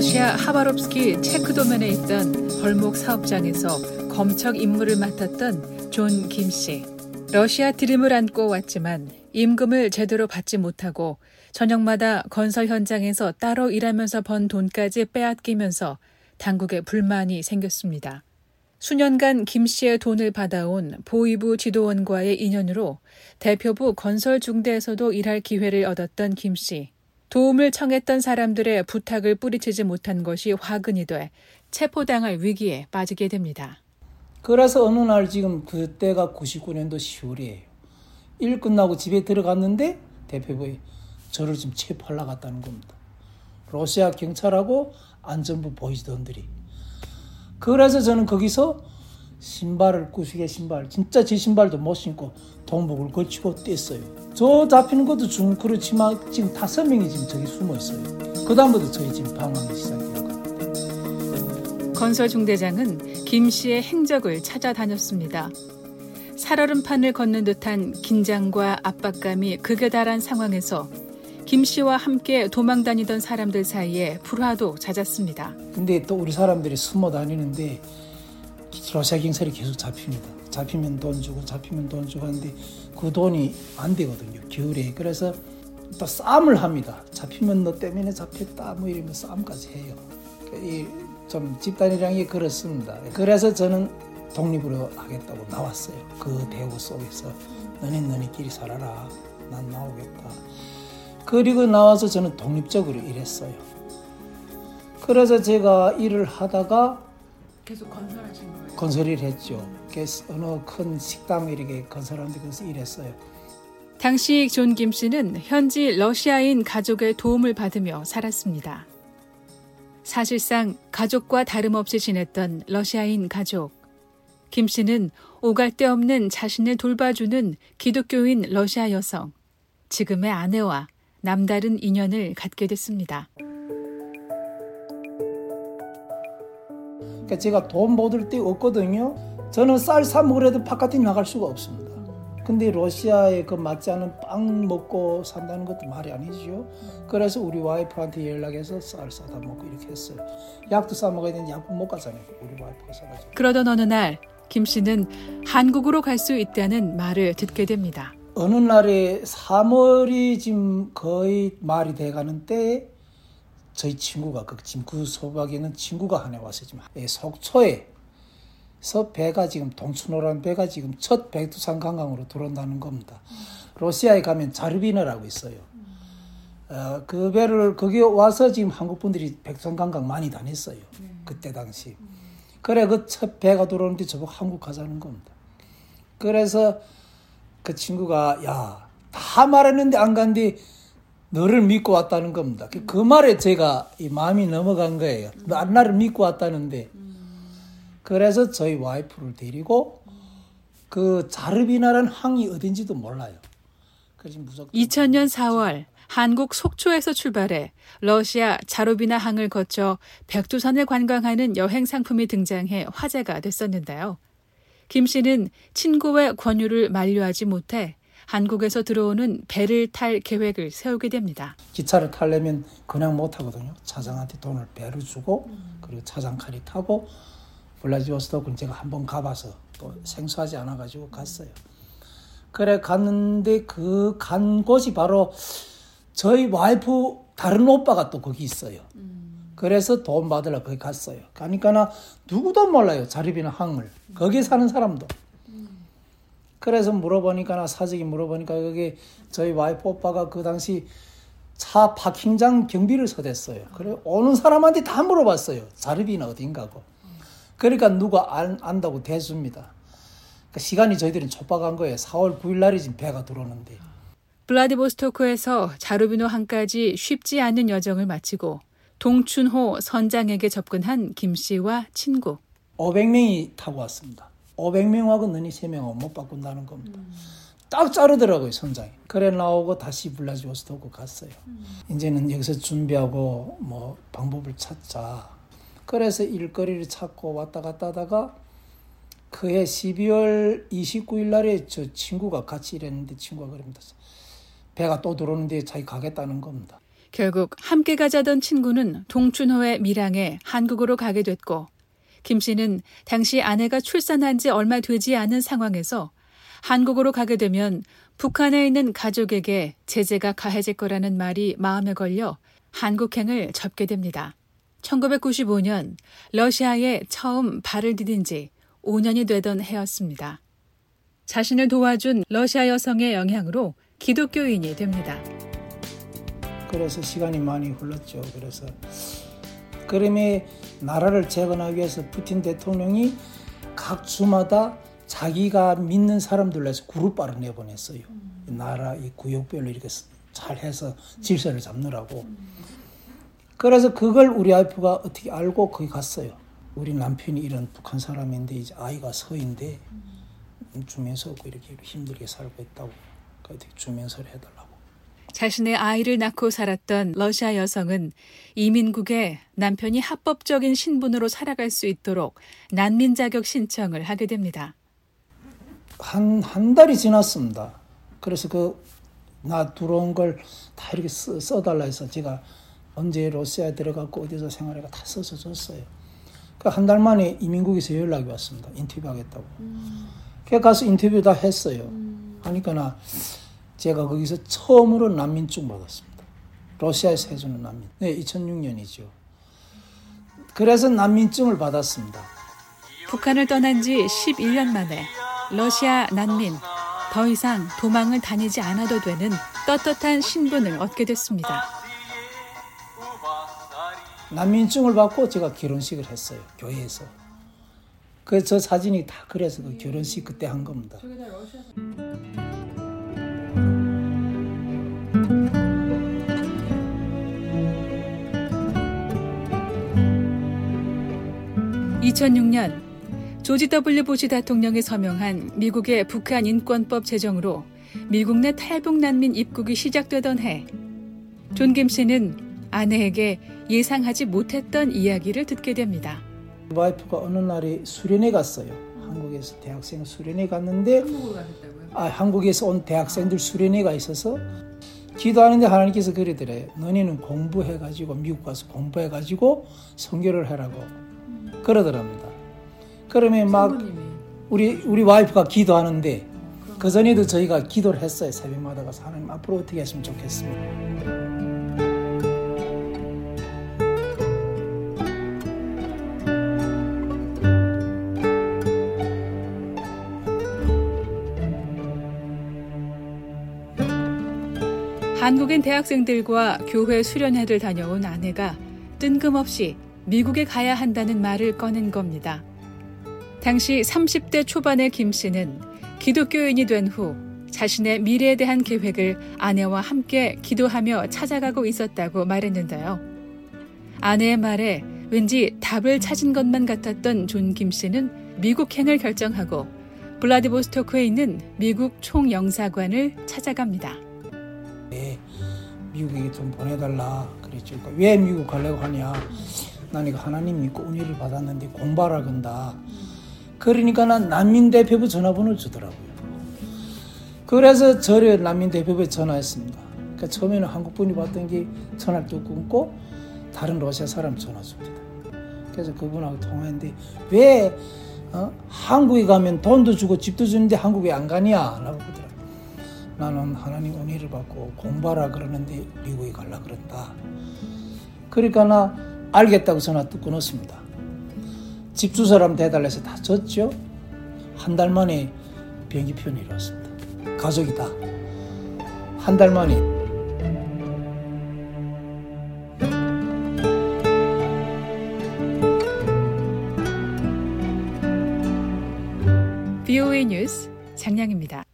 러시아 하바롭스크 체그도민에 있던 벌목 사업장에서 검척 임무를 맡았던 존 김씨. 러시아 드림을 안고 왔지만 임금을 제대로 받지 못하고 저녁마다 건설 현장에서 따로 일하면서 번 돈까지 빼앗기면서 당국에 불만이 생겼습니다. 수년간 김 씨의 돈을 받아온 보위부 지도원과의 인연으로 대표부 건설 중대에서도 일할 기회를 얻었던 김 씨. 도움을 청했던 사람들의 부탁을 뿌리치지 못한 것이 화근이 돼 체포당할 위기에 빠지게 됩니다. 그래서 어느 날 지금 그때가 99년도 10월이에요. 일 끝나고 집에 들어갔는데 대표부에 저를 지금 체포하려고 갔다는 겁니다. 러시아 경찰하고 안전부 보이지던들이. 그래서 저는 거기서 신발을 구시게 신발 진짜 제 신발도 못 신고 동복을 걸치고 뗐어요. 저 잡히는 것도 중 그렇지만 지금 다섯 명이 지금 저기 숨어 있어요. 그 다음부터 저희 지금 방황이 시작해요. 건설 중대장은 김 씨의 행적을 찾아다녔습니다. 살얼음판을 걷는 듯한 긴장과 압박감이 극에 달한 상황에서 김 씨와 함께 도망 다니던 사람들 사이에 불화도 잦았습니다. 근데 또 우리 사람들이 숨어 다니는데 경찰이 계속 잡힙니다. 잡히면 돈 주고 잡히면 돈 주고 하는데 그 돈이 안 되거든요. 겨울에. 그래서 또 싸움을 합니다. 잡히면 너 때문에 잡혔다 뭐 이러면 싸움까지 해요. 좀 집단이라는 게 그렇습니다. 그래서 저는 독립으로 하겠다고 나왔어요. 그 대우 속에서 너네 너네끼리 살아라. 난 나오겠다. 그리고 나와서 저는 독립적으로 일했어요. 그래서 제가 일을 하다가 계속 건설하신 거예요? 건설을 했죠. 어느 큰 식당 이렇게 건설하는데 거기서 일했어요. 당시 존 김 씨는 현지 러시아인 가족의 도움을 받으며 살았습니다. 사실상 가족과 다름없이 지냈던 러시아인 가족. 김 씨는 오갈 데 없는 자신을 돌봐주는 기독교인 러시아 여성, 지금의 아내와 남다른 인연을 갖게 됐습니다. 그러니까 제가 돈 받을 데 없거든요. 저는 쌀 사 먹으려도 바깥에 나갈 수가 없습니다. 근데 러시아에 그 맞지 않은 빵 먹고 산다는 것도 말이 아니죠. 그래서 우리 와이프한테 연락해서 쌀 사다 먹고 이렇게 했어요. 약도 사 먹어야 되는데 약국 못 가잖아요. 우리 와이프가 사가지고. 그러던 어느 날 김 씨는 한국으로 갈 수 있다는 말을 듣게 됩니다. 어느 날에 3월이 지금 거의 말이 돼가는 때 저희 친구가 그 지금 그 소박에 있는 친구가 하나. 지금 예, 속초에서 배가 지금 동춘호라는 배가 지금 첫 백두산 관광으로 들어온다는 겁니다. 러시아에 가면 자르비너라고 있어요. 어, 그 배를 거기 와서 지금 한국 분들이 백두산 관광 많이 다녔어요. 그때 당시. 그래 그 첫 배가 들어오는데 저보고 한국 가자는 겁니다. 그래서 그 친구가 야 다 말했는데 안 간뒤 너를 믿고 왔다는 겁니다. 그, 그 말에 제가 이 마음이 넘어간 거예요. 너 나를 믿고 왔다는데. 그래서 저희 와이프를 데리고 그 자르비나라는 항이 어딘지도 몰라요. 2000년 4월 한국 속초에서 출발해 러시아 자르비나 항을 거쳐 백두산을 관광하는 여행 상품이 등장해 화제가 됐었는데요. 김 씨는 친구의 권유를 만류하지 못해 한국에서 들어오는 배를 탈 계획을 세우게 됩니다. 기차를 타려면 그냥 못 타거든요. 차장한테 돈을 배를 주고 그리고 차장칼이 타고 블라디보스토크는 제가 한번 가봐서 또 생소하지 않아 가지고 갔어요. 그래 갔는데 그 간 곳이 바로 저희 와이프 다른 오빠가 또 거기 있어요. 그래서 돈 받으러 거기 갔어요. 가니까 나 누구도 몰라요. 자립이나 항을. 거기 사는 사람도. 그래서 물어보니까 나 사직이 물어보니까 그게 저희 와이프 오빠가 그 당시 차 파킹장 경비를 서댔어요. 그래 오는 사람한테 다 물어봤어요. 자르비는 어딘가고. 그러니까 누가 안, 안다고 대줍니다. 그러니까 시간이 저희들은 촉박한 거예요. 4월 9일 날이 지금 배가 들어오는데. 블라디보스토크에서 자르비노 항까지 쉽지 않은 여정을 마치고 동춘호 선장에게 접근한 김 씨와 친구. 500명이 타고 왔습니다. 500명하고 너희 3명은 못 바꾼다는 겁니다. 음. 딱 자르더라고요, 선장이. 그래 나오고 다시 블라디보스토크 갔어요. 음. 이제는 여기서 준비하고 뭐 방법을 찾자. 그래서 일거리를 찾고 왔다 갔다 하다가 그해 12월 29일 날에 저 친구가 같이 일했는데 친구가 그럽니다. 배가 또 들어오는데 자기 가겠다는 겁니다. 결국 함께 가자던 친구는 동춘호의 밀항에 한국으로 가게 됐고 김 씨는 당시 아내가 출산한 지 얼마 되지 않은 상황에서 한국으로 가게 되면 북한에 있는 가족에게 제재가 가해질 거라는 말이 마음에 걸려 한국행을 접게 됩니다. 1995년 러시아에 처음 발을 디딘 지 5년이 되던 해였습니다. 자신을 도와준 러시아 여성의 영향으로 기독교인이 됩니다. 그래서 시간이 많이 흘렀죠. 그래서 그림의 나라를 재건하기 위해서 푸틴 대통령이 각 주마다 자기가 믿는 사람들로 해서 그룹바를 내보냈어요. 음. 나라 이 구역별로 이렇게 잘 해서 질서를 잡느라고. 그래서 그걸 우리 와이프가 어떻게 알고 거기 갔어요. 우리 남편이 이런 북한 사람인데 이제 아이가 서인데 주면서 이렇게 힘들게 살고 있다고 어떻게 주면서를 해달라고. 자신의 아이를 낳고 살았던 러시아 여성은 이민국에 남편이 합법적인 신분으로 살아갈 수 있도록 난민 자격 신청을 하게 됩니다. 한, 한 달이 지났습니다. 그래서 그, 나 들어온 걸 다 이렇게 써, 써달라 해서 제가 언제 러시아에 들어갔고 어디서 생활해가 다 써서 줬어요. 그 한 달 만에 이민국에서 연락이 왔습니다. 인터뷰 하겠다고. 음. 그 가서 인터뷰 다 했어요. 음. 하니까 나 제가 거기서 처음으로 난민증 받았습니다. 러시아에서 해주는 난민. 네, 2006년이죠. 그래서 난민증을 받았습니다. 북한을 떠난 지 11년 만에 러시아 난민, 더 이상 도망을 다니지 않아도 되는 떳떳한 신분을 얻게 됐습니다. 난민증을 받고 제가 결혼식을 했어요. 교회에서. 그저 사진이 다 그래서 그 결혼식 그때 한 겁니다. 2006년 조지 W 부시 대통령이 서명한 미국의 북한 인권법 제정으로 미국 내 탈북 난민 입국이 시작되던 해, 존 김 씨는 아내에게 예상하지 못했던 이야기를 듣게 됩니다. 와이프가 어느 날에 수련회 갔어요. 한국에서 대학생 수련회 갔는데? 아, 한국에서 온 대학생들 수련회가 있어서 기도하는데 하나님께서 그러더래요. 너희는 공부해가지고 미국 가서 공부해가지고 선교를 하라고 그러더랍니다. 그러면 막 우리 우리 와이프가 기도하는데 그 전에도 저희가 기도를 했어요. 새벽마다 가서 하나님 앞으로 어떻게 했으면 좋겠습니다. 한국인 대학생들과 교회 수련회를 다녀온 아내가 뜬금없이 미국에 가야 한다는 말을 꺼낸 겁니다. 당시 30대 초반의 김 씨는 기독교인이 된 후 자신의 미래에 대한 계획을 아내와 함께 기도하며 찾아가고 있었다고 말했는데요. 아내의 말에 왠지 답을 찾은 것만 같았던 존 김 씨는 미국행을 결정하고 블라디보스토크에 있는 미국 총영사관을 찾아갑니다. 네, 미국에 좀 보내달라 그랬죠. 그러니까 왜 미국 가려고 하냐? 난 이거 하나님 믿고 은혜를 받았는데 공부하라 건다. 그러니까 난 난민 대표부 전화번호를 주더라고요. 그래서 저를 난민 대표부에 전화했습니다. 그러니까 처음에는 한국 분이 받던 게 전화를 또 끊고 다른 러시아 사람 전화 줍니다. 그래서 그분하고 통화했는데 왜 어? 한국에 가면 돈도 주고 집도 주는데 한국에 안 가냐? 라고 그러더라고요. 나는 하나님 은혜를 받고 공부하라 그러는데 미국에 갈라 그런다. 그러니까 나 알겠다고 전화 또 끊었습니다. 집주 사람 대달래서 다 졌죠. 한 달 만에 비행기 편이 일었습니다. 가족이 다. 한 달 만에. 뉴스 장량입니다.